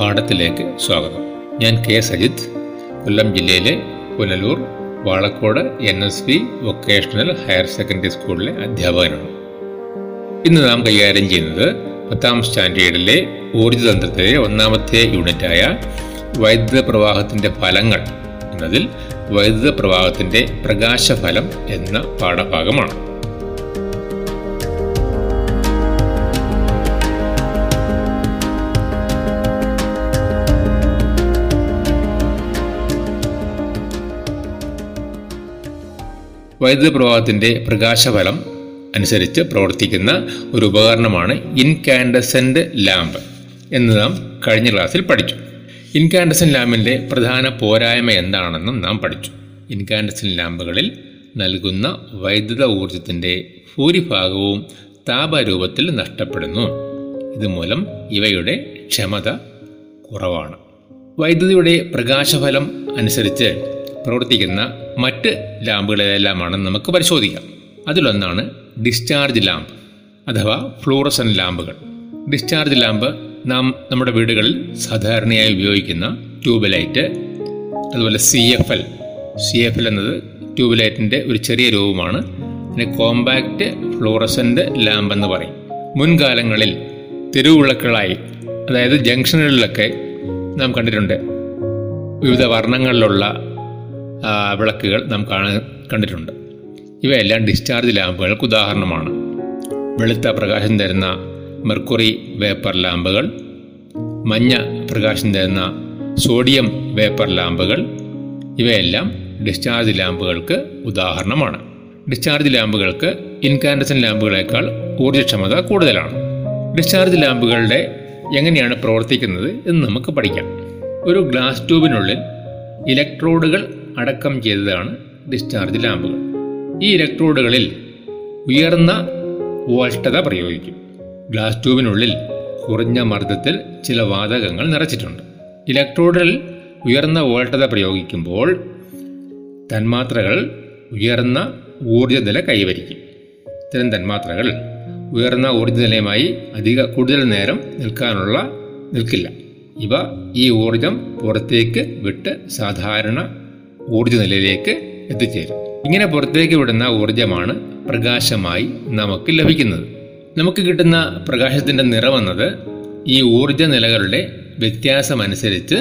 പാഠത്തിലേക്ക് സ്വാഗതം. ഞാൻ കെ സജിത്. കൊല്ലം ജില്ലയിലെ Punalur Valakode N S P vocational higher secondary സ്കൂളിലെ അധ്യാപകനാണ്. ഇന്ന് നാം കൈകാര്യം ചെയ്യുന്നത് പത്താം സ്റ്റാൻഡേർഡിലെ ഊർജതന്ത്രത്തിലെ ഒന്നാമത്തെ യൂണിറ്റായ വൈദ്യുത പ്രവാഹത്തിന്റെ ഫലങ്ങൾ എന്നതിൽ വൈദ്യുത പ്രവാഹത്തിന്റെ പ്രകാശഫലം എന്ന പാഠഭാഗമാണ്. വൈദ്യുത പ്രവാഹത്തിന്റെ പ്രകാശഫലം അനുസരിച്ച് പ്രവർത്തിക്കുന്ന ഒരു ഉപകരണമാണ് ഇൻകാൻഡസെന്റ് ലാമ്പ് എന്ന് നാം കഴിഞ്ഞ ക്ലാസ്സിൽ പഠിച്ചു. ഇൻകാൻഡസൻ ലാമ്പിന്റെ പ്രധാന പോരായ്മ എന്താണെന്നും നാം പഠിച്ചു. ഇൻകാൻഡസൻ ലാമ്പുകളിൽ നൽകുന്ന വൈദ്യുത ഊർജത്തിന്റെ ഭൂരിഭാഗവും താപരൂപത്തിൽ നഷ്ടപ്പെടുന്നു. ഇതുമൂലം ഇവയുടെ ക്ഷമത കുറവാണ്. വൈദ്യുതിയുടെ പ്രകാശഫലം അനുസരിച്ച് പ്രവർത്തിക്കുന്ന മറ്റ് ലാമ്പുകളെല്ലാമാണ് നമുക്ക് പരിശോധിക്കാം. അതിലൊന്നാണ് ഡിസ്ചാർജ് ലാമ്പ് അഥവാ ഫ്ലൂറസൻ ലാമ്പുകൾ. ഡിസ്ചാർജ് ലാമ്പ് നാം നമ്മുടെ വീടുകളിൽ സാധാരണയായി ഉപയോഗിക്കുന്ന ട്യൂബ് ലൈറ്റ് അതുപോലെ C F L. C F L എന്നത് ട്യൂബ് ലൈറ്റിന്റെ ഒരു ചെറിയ രൂപമാണ്. അതിനെ കോമ്പാക്റ്റ് ഫ്ലൂറസന്റ് ലാമ്പ് എന്ന് പറയും. മുൻകാലങ്ങളിൽ തെരുവുവിളക്കുകളായി അതായത് ജംഗ്ഷനുകളിലൊക്കെ നാം കണ്ടിട്ടുണ്ട്. വിവിധ വർണങ്ങളിലുള്ള വിളക്കുകൾ നാം കാണാൻ കണ്ടിട്ടുണ്ട്. ഇവയെല്ലാം ഡിസ്ചാർജ് ലാമ്പുകൾക്ക് ഉദാഹരണമാണ്. വെളുത്ത പ്രകാശം തരുന്ന മെർക്കുറി വേപ്പർ ലാമ്പുകൾ മഞ്ഞ പ്രകാശം തരുന്ന സോഡിയം വേപ്പർ ലാമ്പുകൾ ഇവയെല്ലാം ഡിസ്ചാർജ് ലാമ്പുകൾക്ക് ഉദാഹരണമാണ്. ഡിസ്ചാർജ് ലാമ്പുകൾക്ക് ഇൻകാൻഡസൻ ലാമ്പുകളേക്കാൾ ഊർജക്ഷമത കൂടുതലാണ്. ഡിസ്ചാർജ് ലാമ്പുകളുടെ എങ്ങനെയാണ് പ്രവർത്തിക്കുന്നത് എന്ന് നമുക്ക് പഠിക്കാം. ഒരു ഗ്ലാസ് ട്യൂബിനുള്ളിൽ ഇലക്ട്രോഡുകൾ അടക്കം ചെയ്തതാണ് ഡിസ്ചാർജ് ലാമ്പുകൾ ഈ ഇലക്ട്രോഡുകളിൽ ഉയർന്ന വോൾട്ടത പ്രയോഗിക്കും. ഗ്ലാസ് ട്യൂബിനുള്ളിൽ കുറഞ്ഞ മർദ്ദത്തിൽ ചില വാതകങ്ങൾ നിറച്ചിട്ടുണ്ട്. ഇലക്ട്രോഡിൽ ഉയർന്ന വോൾട്ടത പ്രയോഗിക്കുമ്പോൾ തന്മാത്രകൾ ഉയർന്ന ഊർജനില കൈവരിക്കും. ഇത്തരം തന്മാത്രകൾ ഉയർന്ന ഊർജനിലയുമായി അധിക കൂടുതൽ നേരം നിൽക്കാനുള്ള നിൽക്കില്ല. ഇവ ഈ ഊർജം പുറത്തേക്ക് വിട്ട് സാധാരണ ഊർജ നിലയിലേക്ക് എത്തിച്ചേരും. ഇങ്ങനെ പുറത്തേക്ക് വിടുന്ന ഊർജമാണ് പ്രകാശമായി നമുക്ക് ലഭിക്കുന്നത്. നമുക്ക് കിട്ടുന്ന പ്രകാശത്തിന്റെ നിറമെന്നത് ഈ ഊർജ നിലകളുടെ വ്യത്യാസമനുസരിച്ച്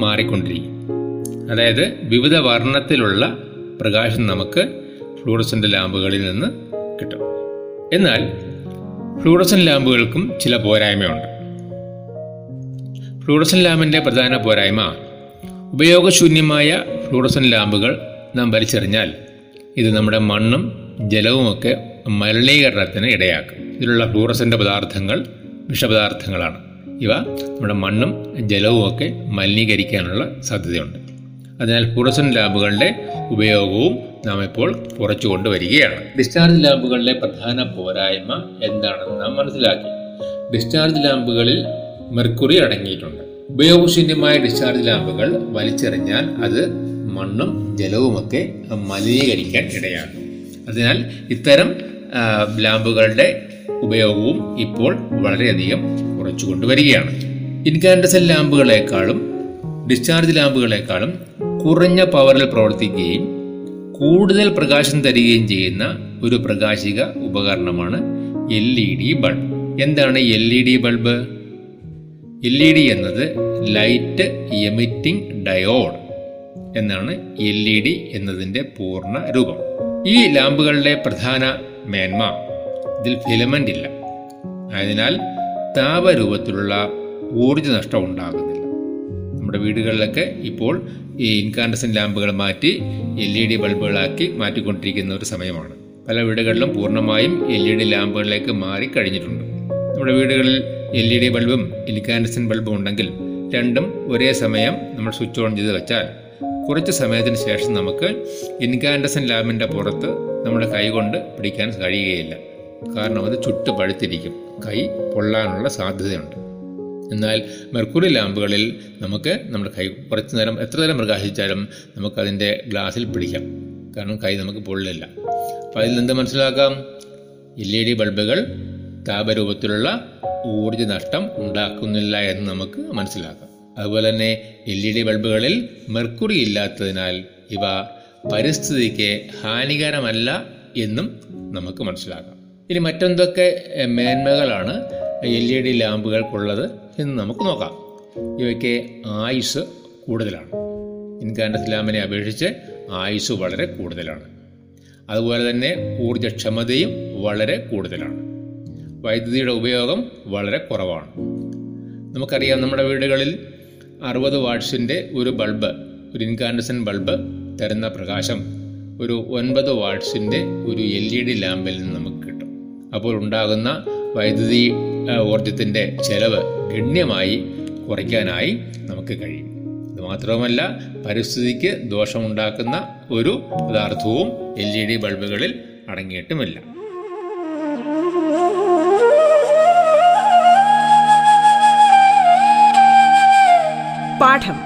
മാറിക്കൊണ്ടിരിക്കും. അതായത് വിവിധ വർണത്തിലുള്ള പ്രകാശം നമുക്ക് ഫ്ലൂറസന്റ് ലാമ്പുകളിൽ നിന്ന് കിട്ടും. എന്നാൽ ഫ്ലൂറസൻ ലാമ്പുകൾക്കും ചില പോരായ്മയുണ്ട്. ഫ്ലൂറസൻ ലാമ്പിന്റെ പ്രധാന പോരായ്മ ഉപയോഗശൂന്യമായ ഫ്ലൂറസൻ ലാമ്പുകൾ നാം വലിച്ചെറിഞ്ഞാൽ ഇത് നമ്മുടെ മണ്ണും ജലവുമൊക്കെ മലിനീകരണത്തിന് ഇടയാക്കും. ഇതിലുള്ള ഫ്ലൂറസന്റെ പദാർത്ഥങ്ങൾ വിഷപദാർത്ഥങ്ങളാണ്. ഇവ നമ്മുടെ മണ്ണും ജലവുമൊക്കെ മലിനീകരിക്കാനുള്ള സാധ്യതയുണ്ട്. അതിനാൽ ഫ്ലൂറസൻ ലാമ്പുകളുടെ ഉപയോഗവും നാം ഇപ്പോൾ കുറച്ചു കൊണ്ടുവരികയാണ്. ഡിസ്ചാർജ് ലാമ്പുകളിലെ പ്രധാന പോരായ്മ എന്താണെന്ന് നാം മനസ്സിലാക്കി. ഡിസ്ചാർജ് ലാമ്പുകളിൽ മെർക്കുറി അടങ്ങിയിട്ടുണ്ട്. ഉപയോഗശൂന്യമായ ഡിസ്ചാർജ് ലാമ്പുകൾ വലിച്ചെറിഞ്ഞാൽ അത് മണ്ണും ജലവുമൊക്കെ മലിനീകരിക്കാൻ ഇടയാകും അതിനാൽ ഇത്തരം ലാമ്പുകളുടെ ഉപയോഗവും ഇപ്പോൾ വളരെയധികം കുറച്ചു കൊണ്ടുവരികയാണ് ഇൻകാൻഡസൽ ലാമ്പുകളെക്കാളും ഡിസ്ചാർജ് ലാമ്പുകളെക്കാളും കുറഞ്ഞ പവറിൽ പ്രവർത്തിക്കുകയും കൂടുതൽ പ്രകാശം തരികയും ചെയ്യുന്ന ഒരു പ്രകാശിക ഉപകരണമാണ് എൽ ഇ ഡി ബൾബ് എന്താണ് L E D bulb L E D എന്നത് ലൈറ്റ് എമിറ്റിംഗ് ഡയോഡ് എന്നാണ് എൽ ഇ ഡി എന്നതിന്റെ പൂർണ രൂപം. ഈ ലാമ്പുകളുടെ പ്രധാന മേന്മ ഇതിൽ ഫിലമെന്റ് ഇല്ല. ആയതിനാൽ താപരൂപത്തിലുള്ള ഊർജ നഷ്ടം ഉണ്ടാകുന്നില്ല. നമ്മുടെ വീടുകളിലൊക്കെ ഇപ്പോൾ ഈ ഇൻകാൻഡസൻ ലാമ്പുകൾ മാറ്റി എൽ ഇ ഡി ബൾബുകളാക്കി മാറ്റിക്കൊണ്ടിരിക്കുന്ന ഒരു സമയമാണ്. പല വീടുകളിലും പൂർണമായും എൽ ഇ ഡി ലാമ്പുകളിലേക്ക് മാറി കഴിഞ്ഞിട്ടുണ്ട് നമ്മുടെ വീടുകളിൽ എൽ ഇ ഡി ബൾബും ഇൻകാൻഡസൻ ബൾബും ഉണ്ടെങ്കിൽ രണ്ടും ഒരേ സമയം നമ്മൾ സ്വിച്ച് ഓൺ ചെയ്ത് വെച്ചാൽ കുറച്ച് സമയത്തിന് ശേഷം നമുക്ക് ഇൻകാൻഡസൻ ലാമ്പിന്റെ പുറത്ത് നമ്മുടെ കൈ കൊണ്ട് പിടിക്കാൻ കഴിയുകയില്ല. കാരണം അത് ചുട്ട് പഴുത്തിരിക്കും. കൈ പൊള്ളാനുള്ള സാധ്യതയുണ്ട്. എന്നാൽ മെർക്കുറി ലാമ്പുകളിൽ നമുക്ക് നമ്മുടെ കൈ കുറച്ച് നേരം എത്ര നേരം പ്രകാശിച്ചാലും നമുക്കതിന്റെ ഗ്ലാസ്സിൽ പിടിക്കാം. കാരണം കൈ നമുക്ക് പൊള്ളില്ല. അപ്പോൾ അതിൽ നിന്ന് മനസ്സിലാക്കാം? എൽ ഇ ഡി ബൾബുകൾ താപരൂപത്തിലുള്ള ഊർജ നഷ്ടം ഉണ്ടാക്കുന്നില്ല എന്ന് നമുക്ക് മനസ്സിലാക്കാം. അതുപോലെ തന്നെ എൽ ഇ ഡി ബൾബുകളിൽ മെർക്കുറി ഇല്ലാത്തതിനാൽ ഇവ പരിസ്ഥിതിക്ക് ഹാനികരമല്ല എന്നും നമുക്ക് മനസ്സിലാക്കാം. ഇനി മറ്റെന്തൊക്കെ മേന്മകളാണ് എൽ ഇ ഡി ലാമ്പുകൾക്കുള്ളത് എന്ന് നമുക്ക് നോക്കാം. ഇവയ്ക്ക് ആയുസ് കൂടുതലാണ്. ഇൻകാൻഡസ് ലാമ്പിനെ അപേക്ഷിച്ച് ആയുസ് വളരെ കൂടുതലാണ്. അതുപോലെ തന്നെ ഊർജക്ഷമതയും വളരെ കൂടുതലാണ്. വൈദ്യുതിയുടെ ഉപയോഗം വളരെ കുറവാണ്. നമുക്കറിയാം നമ്മുടെ വീടുകളിൽ അറുപത് വാട്ട്സിന്റെ ഒരു ബൾബ് ഒരു ഇൻകാൻഡസൻ ബൾബ് തരുന്ന പ്രകാശം ഒരു ഒൻപത് വാട്ട്സിന്റെ ഒരു എൽ ഇ ഡി ലാമ്പിൽ നിന്ന് നമുക്ക് കിട്ടും. അപ്പോൾ ഉണ്ടാകുന്ന വൈദ്യുതി ഊർജത്തിന്റെ ചെലവ് ഗണ്യമായി കുറയ്ക്കാനായി നമുക്ക് കഴിയും. ഇത് മാത്രവുമല്ല പരിസ്ഥിതിക്ക് ദോഷമുണ്ടാക്കുന്ന ഒരു പദാർത്ഥവും എൽ ഇ ഡി ബൾബുകളിൽ അടങ്ങിയിട്ടുമില്ല. പാഠം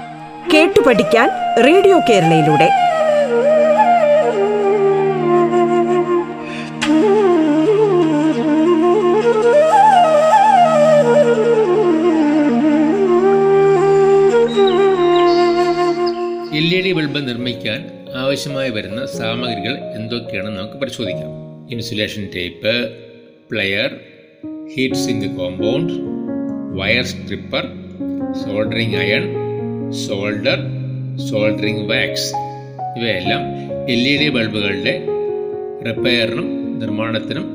കേട്ടു പഠിക്കാൻ റേഡിയോ കേരളയിലൂടെ. എൽ ഇ ഡി ബൾബ് നിർമ്മിക്കാൻ ആവശ്യമായി വരുന്ന സാമഗ്രികൾ എന്തൊക്കെയാണെന്ന് നമുക്ക് പരിശോധിക്കാം. Insulation tape plier heat sink compound wire stripper soldering iron solder soldering wax ഇവയെല്ലാം എൽ ഇ ഡി ബൾബുകളുടെ റിപ്പയറിനും നിർമ്മാണത്തിനും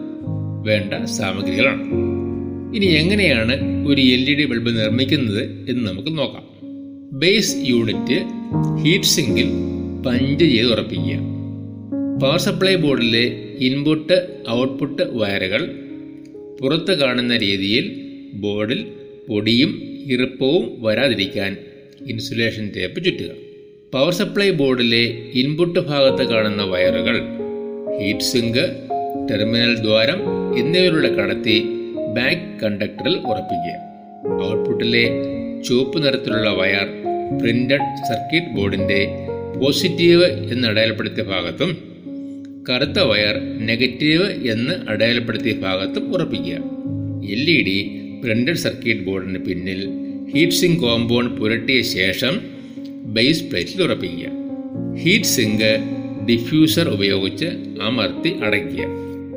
വേണ്ട സാമഗ്രികളാണ്. ഇനി എങ്ങനെയാണ് ഒരു എൽ ഇ ഡി ബൾബ് നിർമ്മിക്കുന്നത് എന്ന് നമുക്ക് നോക്കാം. ബേസ് യൂണിറ്റ് ഹീറ്റ് സിങ്കിൽ പഞ്ച് ചെയ്ത് ഉറപ്പിക്കുക. പവർ സപ്ലൈ ബോർഡിലെ ഇൻപുട്ട് ഔട്ട്പുട്ട് വയറുകൾ പുറത്ത് കാണുന്ന രീതിയിൽ ബോർഡിൽ പൊടിയും ഈർപ്പവും വരാതിരിക്കാൻ ഇൻസുലേഷൻ ടേപ്പ് ചുറ്റുക. പവർ സപ്ലൈ ബോർഡിലെ ഇൻപുട്ട് ഭാഗത്ത് കാണുന്ന വയറുകൾ ഹീറ്റ് സിങ്ക് ടെർമിനൽ ദ്വാരം എന്നിവയിലൂടെ കടത്തി ബാക്ക് കണ്ടക്ടറിൽ ഉറപ്പിക്കുക. ഔട്ട്പുട്ടിലെ ചുവപ്പ് നിറത്തിലുള്ള വയർ പ്രിന്റഡ് സർക്യൂട്ട് ബോർഡിന്റെ പോസിറ്റീവ് എന്ന് അടയാളപ്പെടുത്തിയ ഭാഗത്തും കറുത്ത വയർ നെഗറ്റീവ് എന്ന് അടയാളപ്പെടുത്തിയ ഭാഗത്തും ഉറപ്പിക്കുക. L E D printed circuit ബോർഡിന് പിന്നിൽ ഹീറ്റ് സിങ്ക് കോമ്പൗണ്ട് പുരട്ടിയ ശേഷം ബേസ് പ്ലേറ്റിൽ ഉറപ്പിക്കുക. ഹീറ്റ് സിങ്ക് ഡിഫ്യൂസർ ഉപയോഗിച്ച് അമർത്തി അടയ്ക്കുക.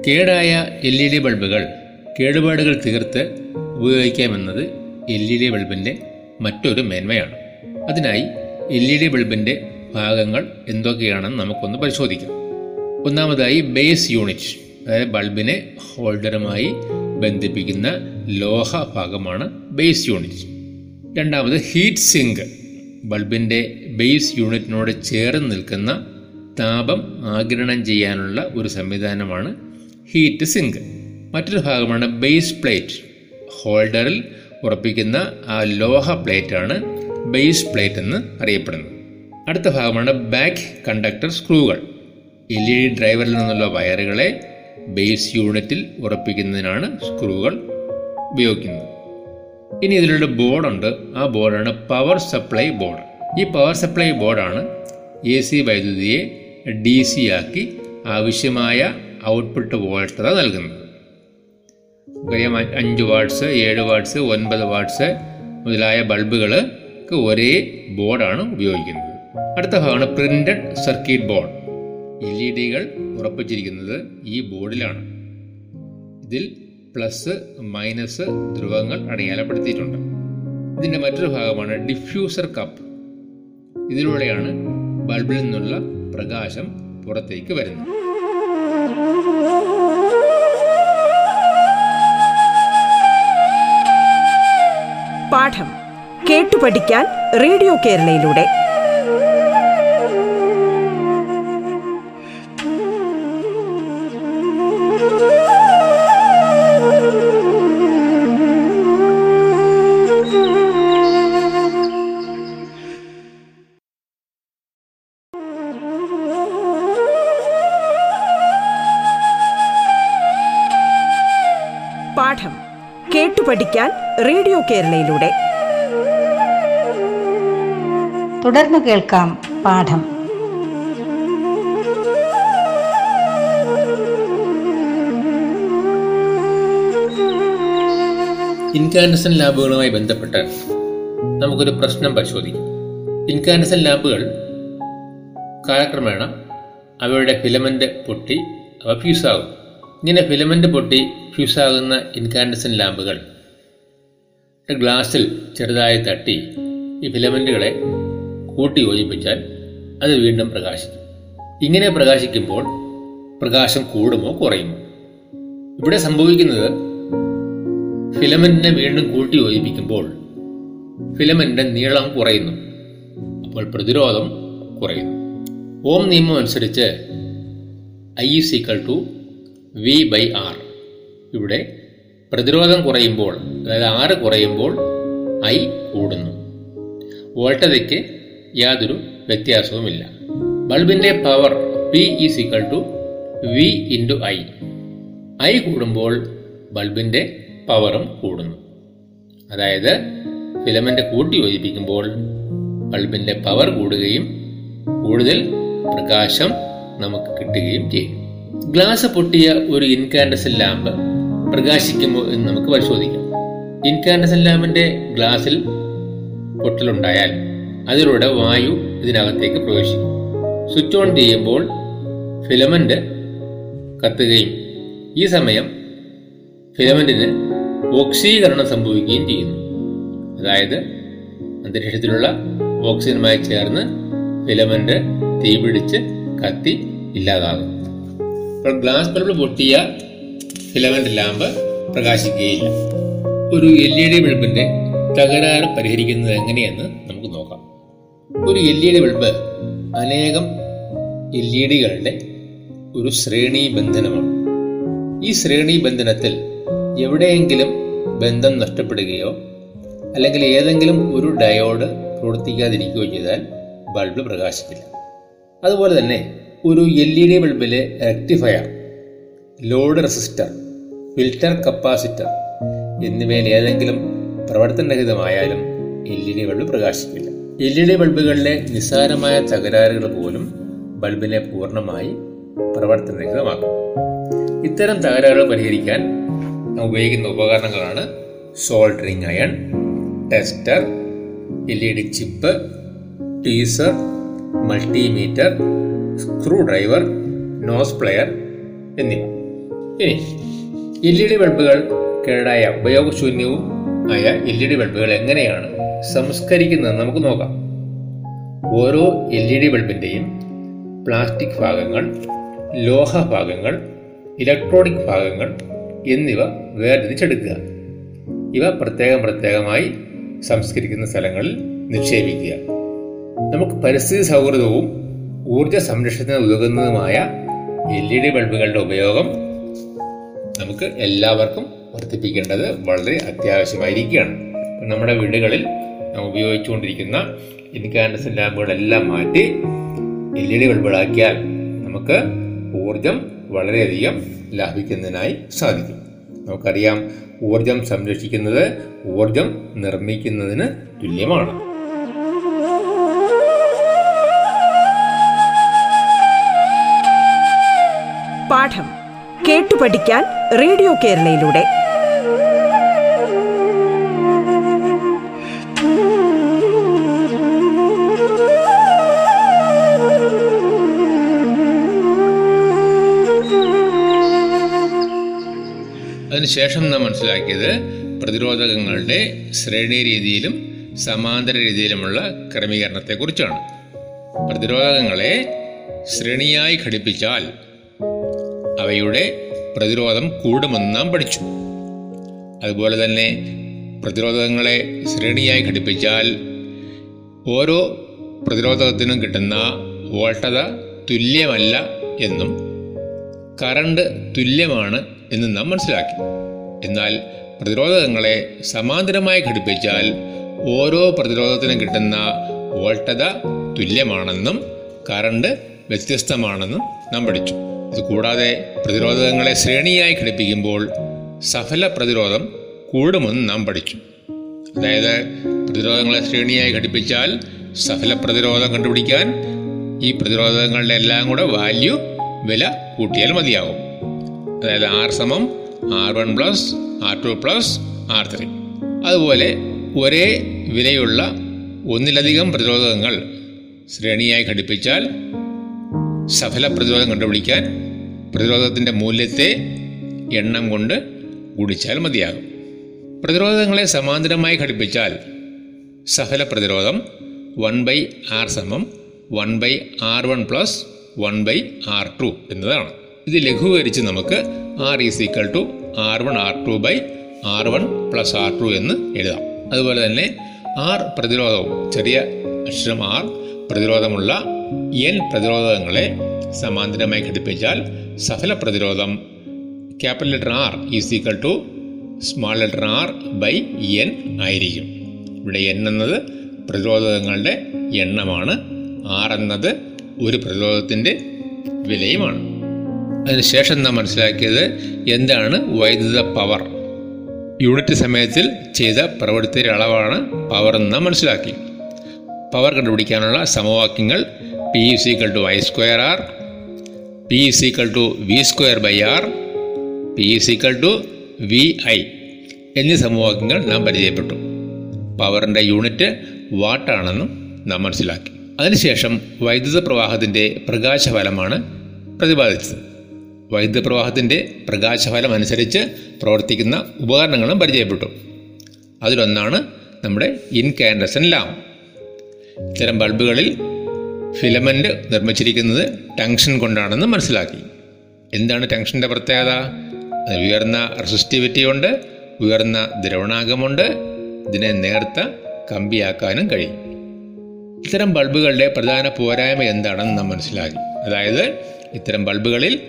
കേടായ എൽ ഇ ഡി ബൾബുകൾ കേടുപാടുകൾ തീർത്ത് ഉപയോഗിക്കാമെന്നത് എൽ ഇ ഡി ബൾബിന്റെ മറ്റൊരു മേന്മയാണ്. അതിനായി എൽ ഇ ഡി ബൾബിന്റെ ഭാഗങ്ങൾ എന്തൊക്കെയാണെന്ന് നമുക്കൊന്ന് പരിശോധിക്കാം. ഒന്നാമതായി ബേസ് യൂണിറ്റ് അതായത് ബൾബിനെ ഹോൾഡറുമായി ബന്ധിപ്പിക്കുന്ന ലോഹ ഭാഗമാണ് ബേസ് യൂണിറ്റ് രണ്ടാമത് ഹീറ്റ് സിങ്ക് ബൾബിന്റെ ബേസ് യൂണിറ്റിനോട് ചേർന്ന് നിൽക്കുന്ന താപം ആഗിരണം ചെയ്യാനുള്ള ഒരു സംവിധാനമാണ് ഹീറ്റ് സിങ്ക് മറ്റൊരു ഭാഗമാണ് ബേസ് പ്ലേറ്റ് ഹോൾഡറിൽ ഉറപ്പിക്കുന്ന ആ ലോഹ പ്ലേറ്റാണ് ബേസ് പ്ലേറ്റ് എന്ന് അറിയപ്പെടുന്നത്. അടുത്ത ഭാഗമാണ് back conductor സ്ക്രൂകൾ L E D ഡ്രൈവറിൽ നിന്നുള്ള വയറുകളെ ബേസ് യൂണിറ്റിൽ ഉറപ്പിക്കുന്നതിനാണ് സ്ക്രൂകൾ ഉപയോഗിക്കുന്നത്. ഇനി ഇതിലൊരു ബോർഡുണ്ട്. ആ ബോർഡാണ് പവർ സപ്ലൈ ബോർഡ് ഈ പവർ സപ്ലൈ ബോർഡാണ് എ സി വൈദ്യുതിയെ ഡി സി ആക്കി ആവശ്യമായ ഔട്ട്പുട്ട് വോൾട്ടത നൽകുന്നത്. അഞ്ച് വാട്ട്സ് ഏഴ് വാട്ട്സ് ഒൻപത് വാട്ട്സ് മുതലായ ബൾബുകൾക്ക് ഒരേ ബോർഡാണ് ഉപയോഗിക്കുന്നത്. അടുത്ത ഭാഗമാണ് printed circuit board L E ഡികൾ ഉറപ്പിച്ചിരിക്കുന്നത് ഈ ബോർഡിലാണ്. ഇതിൽ പ്ലസ് മൈനസ് ധ്രുവങ്ങൾ അടയാളപ്പെടുത്തിയിട്ടുണ്ട്. ഇതിന്റെ മറ്റൊരു ഭാഗമാണ് ഡിഫ്യൂസർ കപ്പ് ഇതിലൂടെയാണ് ബൾബിൽ നിന്നുള്ള പ്രകാശം പുറത്തേക്ക് വരുന്നത്. പാഠം കേട്ടു പഠിക്കാൻ റേഡിയോ കേരളയിലൂടെ. കേട്ടുപഠിക്കാൻ റേഡിയോ കേരളയിലൂടെ. തുടർന്ന് കേൾക്കാം പാഠം. ഇൻകാൻഡസൻ ലാബുകളുമായി ബന്ധപ്പെട്ട് നമുക്കൊരു പ്രശ്നം പരിശോധിക്കാം. ഇൻകാൻഡസൻ ലാബുകൾ കാലക്രമേണ അവയുടെ ഫിലമെന്റ് പൊട്ടി അവ ഫ്യൂസാകും. ഇങ്ങനെ ഫിലമെന്റ് പൊട്ടി ഫ്യൂസാകുന്ന ഇൻകാൻഡസൻ ലാമ്പുകൾ. ഗ്ലാസ്സിൽ ചെറുതായി തട്ടി ഈ ഫിലമെന്റുകളെ കൂട്ടി യോജിപ്പിച്ചാൽ അത് വീണ്ടും പ്രകാശിക്കും. ഇങ്ങനെ പ്രകാശിക്കുമ്പോൾ പ്രകാശം കൂടുമോ കുറയുമോ? ഇവിടെ സംഭവിക്കുന്നത് ഫിലമെന്റിനെ വീണ്ടും കൂട്ടി യോജിപ്പിക്കുമ്പോൾ ഫിലമെന്റിന്റെ നീളം കുറയുന്നു അപ്പോൾ പ്രതിരോധം കുറയുന്നു. ഓം നിയമം അനുസരിച്ച് I is equal to V by R ഇവിടെ പ്രതിരോധം കുറയുമ്പോൾ അതായത് ആറ് കുറയുമ്പോൾ ഐ കൂടുന്നു. വോൾട്ടതയ്ക്ക് യാതൊരു വ്യത്യാസവുമില്ല. ബൾബിന്റെ power P is equal to V into I I കൂടുമ്പോൾ ബൾബിന്റെ പവറും കൂടുന്നു. അതായത് ഫിലമെന്റ് കൂട്ടി യോജിപ്പിക്കുമ്പോൾ ബൾബിന്റെ പവർ കൂടുകയും കൂടുതൽ പ്രകാശം നമുക്ക് കിട്ടുകയും ചെയ്യും. ഗ്ലാസ് പൊട്ടിയ ഒരു ഇൻകാൻഡസൻ ലാമ്പ് പ്രകാശിക്കുമോ എന്ന് നമുക്ക് പരിശോധിക്കാം. ഇൻകാൻഡസൻ ലാമ്പിന്റെ ഗ്ലാസിൽ പൊട്ടലുണ്ടായാൽ അതിലൂടെ വായു ഇതിനകത്തേക്ക് പ്രവേശിക്കും. സ്വിച്ച് ഓൺ ചെയ്യുമ്പോൾ ഫിലമെന്റ് കത്തുകയും ഈ സമയം ഫിലമെന്റിന് ഓക്സീകരണം സംഭവിക്കുകയും ചെയ്യുന്നു. അതായത് അന്തരീക്ഷത്തിലുള്ള ഓക്സിജനുമായി ചേർന്ന് ഫിലമെന്റ് തീപിടിച്ച് കത്തി ഇല്ലാതാകും അപ്പോൾ ഗ്ലാസ് ബൾബ് പൊട്ടിയ ഫിലമെന്റ് ലാമ്പ് പ്രകാശിക്കുകയില്ല. ഒരു എൽ ഇ ഡി ബൾബിന്റെ തകരാറ് പരിഹരിക്കുന്നത് എങ്ങനെയെന്ന് നമുക്ക് നോക്കാം. ഒരു എൽ ഇ ഡി ബൾബ് അനേകം എൽ ഇ ഡികളുടെ ഒരു ശ്രേണി ബന്ധനമാണ്. ഈ ശ്രേണി ബന്ധനത്തിൽ എവിടെയെങ്കിലും ബന്ധം നഷ്ടപ്പെടുകയോ അല്ലെങ്കിൽ ഏതെങ്കിലും ഒരു ഡയോഡ് പ്രവർത്തിക്കാതിരിക്കുകയോ ചെയ്താൽ ബൾബ് പ്രകാശിക്കില്ല. അതുപോലെ തന്നെ ഒരു L E D ബൾബിലെ rectifier load resistor filter capacitor എന്നിവയിൽ ഏതെങ്കിലും പ്രവർത്തനരഹിതമായാലും എൽ ഇ ഡി ബൾബ് പ്രകാശിക്കില്ല. എൽ ഇ ഡി ബൾബുകളിലെ നിസ്സാരമായ തകരാറുകൾ പോലും ബൾബിനെ പൂർണമായി പ്രവർത്തനരഹിതമാക്കും. ഇത്തരം തകരാറുകൾ പരിഹരിക്കാൻ നാം ഉപയോഗിക്കുന്ന ഉപകരണങ്ങളാണ് soldering iron tester L E D chip tweezer multimeter screwdriver nose plier എന്നിവ ഇനി എൽ ഇ ഡി ബൾബുകൾ കേടായ ഉപയോഗശൂന്യവും ആയ എൽ ഇ ഡി ബൾബുകൾ എങ്ങനെയാണ് സംസ്കരിക്കുന്നത് നമുക്ക് നോക്കാം. ഓരോ എൽ ഇ ഡി ബൾബിന്റെയും പ്ലാസ്റ്റിക് ഭാഗങ്ങൾ ലോഹ ഭാഗങ്ങൾ ഇലക്ട്രോണിക് ഭാഗങ്ങൾ എന്നിവ വേർതിരിച്ചെടുക്കുക. ഇവ പ്രത്യേകം പ്രത്യേകമായി സംസ്കരിക്കുന്ന സ്ഥലങ്ങളിൽ നിക്ഷേപിക്കുക. നമുക്ക് പരിസ്ഥിതി സൗഹൃദവും ഊർജ സംരക്ഷണത്തിന് ഉതകുന്നതുമായ എൽ ഇ ഡി ബൾബുകളുടെ ഉപയോഗം നമുക്ക് എല്ലാവർക്കും വർദ്ധിപ്പിക്കേണ്ടത് വളരെ അത്യാവശ്യമായിരിക്കുകയാണ്. നമ്മുടെ വീടുകളിൽ ഉപയോഗിച്ചുകൊണ്ടിരിക്കുന്ന ഇൻകാൻഡസൻ ലാമ്പുകളെല്ലാം മാറ്റി എൽ ഇ ഡി ബൾബുകളാക്കിയാൽ നമുക്ക് ഊർജം വളരെയധികം ലാഭിക്കുന്നതിനായി സാധിക്കും. നമുക്കറിയാം ഊർജം സംരക്ഷിക്കുന്നത് ഊർജം നിർമ്മിക്കുന്നതിന് തുല്യമാണ്. പാഠം കേട്ടു പഠിക്കാൻ റേഡിയോ കേരളയിലൂടെ. അതിനുശേഷം നാം മനസ്സിലാക്കിയത് പ്രതിരോധകങ്ങളുടെ ശ്രേണി രീതിയിലും സമാന്തര രീതിയിലുമുള്ള ക്രമീകരണത്തെക്കുറിച്ചാണ്. പ്രതിരോധകങ്ങളെ ശ്രേണിയായി ഘടിപ്പിച്ചാൽ അവയുടെ പ്രതിരോധം കൂടുമെന്ന് നാം പഠിച്ചു. അതുപോലെ തന്നെ പ്രതിരോധങ്ങളെ ശ്രേണിയായി ഘടിപ്പിച്ചാൽ ഓരോ പ്രതിരോധത്തിനും കിട്ടുന്ന വോൾട്ടത തുല്യമല്ല എന്നും കറണ്ട് തുല്യമാണ് എന്നും നാം മനസ്സിലാക്കി. എന്നാൽ പ്രതിരോധങ്ങളെ സമാന്തരമായി ഘടിപ്പിച്ചാൽ ഓരോ പ്രതിരോധത്തിനും കിട്ടുന്ന വോൾട്ടത തുല്യമാണെന്നും കറണ്ട് വ്യത്യസ്തമാണെന്നും നാം പഠിച്ചു. ഇത് കൂടാതെ പ്രതിരോധകങ്ങളെ ശ്രേണിയായി ഘടിപ്പിക്കുമ്പോൾ സഫല പ്രതിരോധം കൂടുമെന്ന് നാം പഠിച്ചു അതായത് പ്രതിരോധങ്ങളെ ശ്രേണിയായി ഘടിപ്പിച്ചാൽ സഫല പ്രതിരോധം കണ്ടുപിടിക്കാൻ ഈ പ്രതിരോധങ്ങളുടെ എല്ലാം കൂടെ വാല്യൂ വില കൂട്ടിയാൽ മതിയാകും അതായത് ആർ സമം R one plus R two plus R three അതുപോലെ ഒരേ വിലയുള്ള ഒന്നിലധികം പ്രതിരോധങ്ങൾ ശ്രേണിയായി ഘടിപ്പിച്ചാൽ സഫല പ്രതിരോധം കണ്ടുപിടിക്കാൻ പ്രതിരോധത്തിന്റെ മൂല്യത്തെ എണ്ണം കൊണ്ട് ഗുണിച്ചാൽ മതിയാകും. പ്രതിരോധങ്ങളെ സമാന്തരമായി ഘടിപ്പിച്ചാൽ സഫല പ്രതിരോധം വൺ ബൈ ആർ സമം one by R one plus one by R two എന്നതാണ്. ഇത് ലഘൂകരിച്ച് നമുക്ക് R is equal to R one R two by R one plus R two എന്ന് എഴുതാം. അതുപോലെ തന്നെ ആർ പ്രതിരോധവും ചെറിയ അക്ഷരം ആർ പ്രതിരോധമുള്ള എൻ പ്രതിരോധങ്ങളെ സമാന്തരമായി ഘടിപ്പിച്ചാൽ സഫല പ്രതിരോധം. Capital letter R is equal to small letter R by N ആയിരിക്കും. ഇവിടെ എൻ എന്നത് പ്രതിരോധങ്ങളുടെ എണ്ണമാണ്. ആർ എന്നത് ഒരു പ്രതിരോധത്തിന്റെ വിലയുമാണ്. അതിനുശേഷം നാം മനസ്സിലാക്കിയത് എന്താണ് വൈദ്യുത പവർ. യൂണിറ്റ് സമയത്തിൽ ചെയ്ത പ്രവൃത്തിയുടെ അളവാണ് പവർ എന്ന് നാം മനസ്സിലാക്കി. പവർ കണ്ടുപിടിക്കാനുള്ള സമവാക്യങ്ങൾ P is equal to I square R P is equal to V square by R P is equal to V I എന്നീ സമവാക്യങ്ങൾ നാം പരിചയപ്പെട്ടു. പവറിന്റെ യൂണിറ്റ് വാട്ടാണെന്നും നാം മനസ്സിലാക്കി. അതിനുശേഷം വൈദ്യുത പ്രവാഹത്തിന്റെ പ്രകാശഫലമാണ് പ്രതിപാദിച്ചത്. വൈദ്യുത പ്രവാഹത്തിന്റെ പ്രകാശഫലം അനുസരിച്ച് പ്രവർത്തിക്കുന്ന ഉപകരണങ്ങളും പരിചയപ്പെട്ടു. അതിലൊന്നാണ് നമ്മുടെ ഇൻകാൻഡസൻ ലാമ്പ് ഇത്തരം ബൾബുകളിൽ ഫിലമെന്റ് നിർമ്മിച്ചിരിക്കുന്നത് ടങ്ഷൻ കൊണ്ടാണെന്ന് മനസ്സിലാക്കി. എന്താണ് ടങ്ഷന്റെ പ്രത്യേകത? ഉയർന്ന റെസിസ്റ്റിവിറ്റി ഉണ്ട് ഉയർന്ന ദ്രവണാകമുണ്ട് ഇതിനെ നേർത്ത കമ്പിയാക്കാനും കഴിയും. ഇത്തരം ബൾബുകളുടെ പ്രധാന പോരായ്മ എന്താണെന്ന് നാം മനസ്സിലാക്കി. അതായത് ഇത്തരം ബൾബുകളിൽ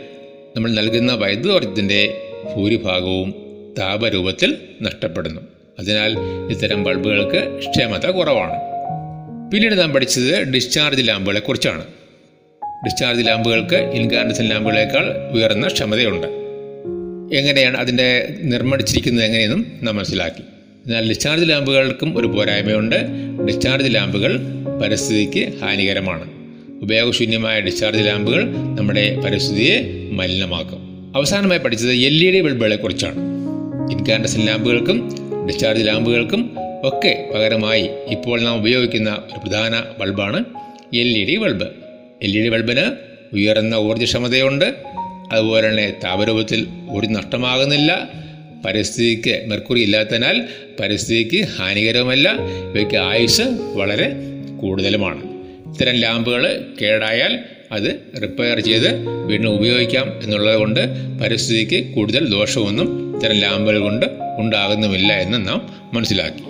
നമ്മൾ നൽകുന്ന വൈദ്യുതോർജത്തിന്റെ ഭൂരിഭാഗവും താപരൂപത്തിൽ നഷ്ടപ്പെടുന്നു. അതിനാൽ ഇത്തരം ബൾബുകൾക്ക് ക്ഷമത കുറവാണ്. പിന്നീട് നാം പഠിച്ചത് ഡിസ്ചാർജ് ലാമ്പുകളെ കുറിച്ചാണ്. ഡിസ്ചാർജ് ലാമ്പുകൾക്ക് ഇൻകാൻഡസൻ ലാമ്പുകളേക്കാൾ ഉയർന്ന ക്ഷമതയുണ്ട്. എങ്ങനെയാണ് അതിന്റെ നിർമ്മിച്ചിരിക്കുന്നത് എങ്ങനെയെന്നും നാം മനസ്സിലാക്കി. എന്നാൽ ഡിസ്ചാർജ് ലാമ്പുകൾക്കും ഒരു പോരായ്മയുണ്ട്. ഡിസ്ചാർജ് ലാമ്പുകൾ പരിസ്ഥിതിക്ക് ഹാനികരമാണ്. ഉപയോഗശൂന്യമായ ഡിസ്ചാർജ് ലാമ്പുകൾ നമ്മുടെ പരിസ്ഥിതിയെ മലിനമാക്കും. അവസാനമായി പഠിച്ചത് എൽ ഇ ഡി ബൾബുകളെ കുറിച്ചാണ്. ഇൻകാൻഡസൻ ലാമ്പുകൾക്കും ഡിസ്ചാർജ് ലാമ്പുകൾക്കും ഒക്കെ പകരമായി ഇപ്പോൾ നാം ഉപയോഗിക്കുന്ന ഒരു പ്രധാന ബൾബാണ് L E D bulb. L E D ബൾബിന് ഉയർന്ന ഊർജക്ഷമതയുണ്ട്. അതുപോലെ തന്നെ താപരൂപത്തിൽ ഒരു നഷ്ടമാകുന്നില്ല. പരിസ്ഥിതിക്ക് മെർക്കുറി ഇല്ലാത്തതിനാൽ പരിസ്ഥിതിക്ക് ഹാനികരവുമല്ല. ഇവയ്ക്ക് ആയുസ് വളരെ കൂടുതലുമാണ്. ഇത്തരം ലാമ്പുകൾ കേടായാൽ അത് റിപ്പയർ ചെയ്ത് വീണ്ടും ഉപയോഗിക്കാം എന്നുള്ളത് കൊണ്ട് പരിസ്ഥിതിക്ക് കൂടുതൽ ദോഷമൊന്നും ഇത്തരം ലാമ്പുകൾ കൊണ്ട് ഉണ്ടാകുന്നുമില്ല എന്ന് നാം മനസ്സിലാക്കി.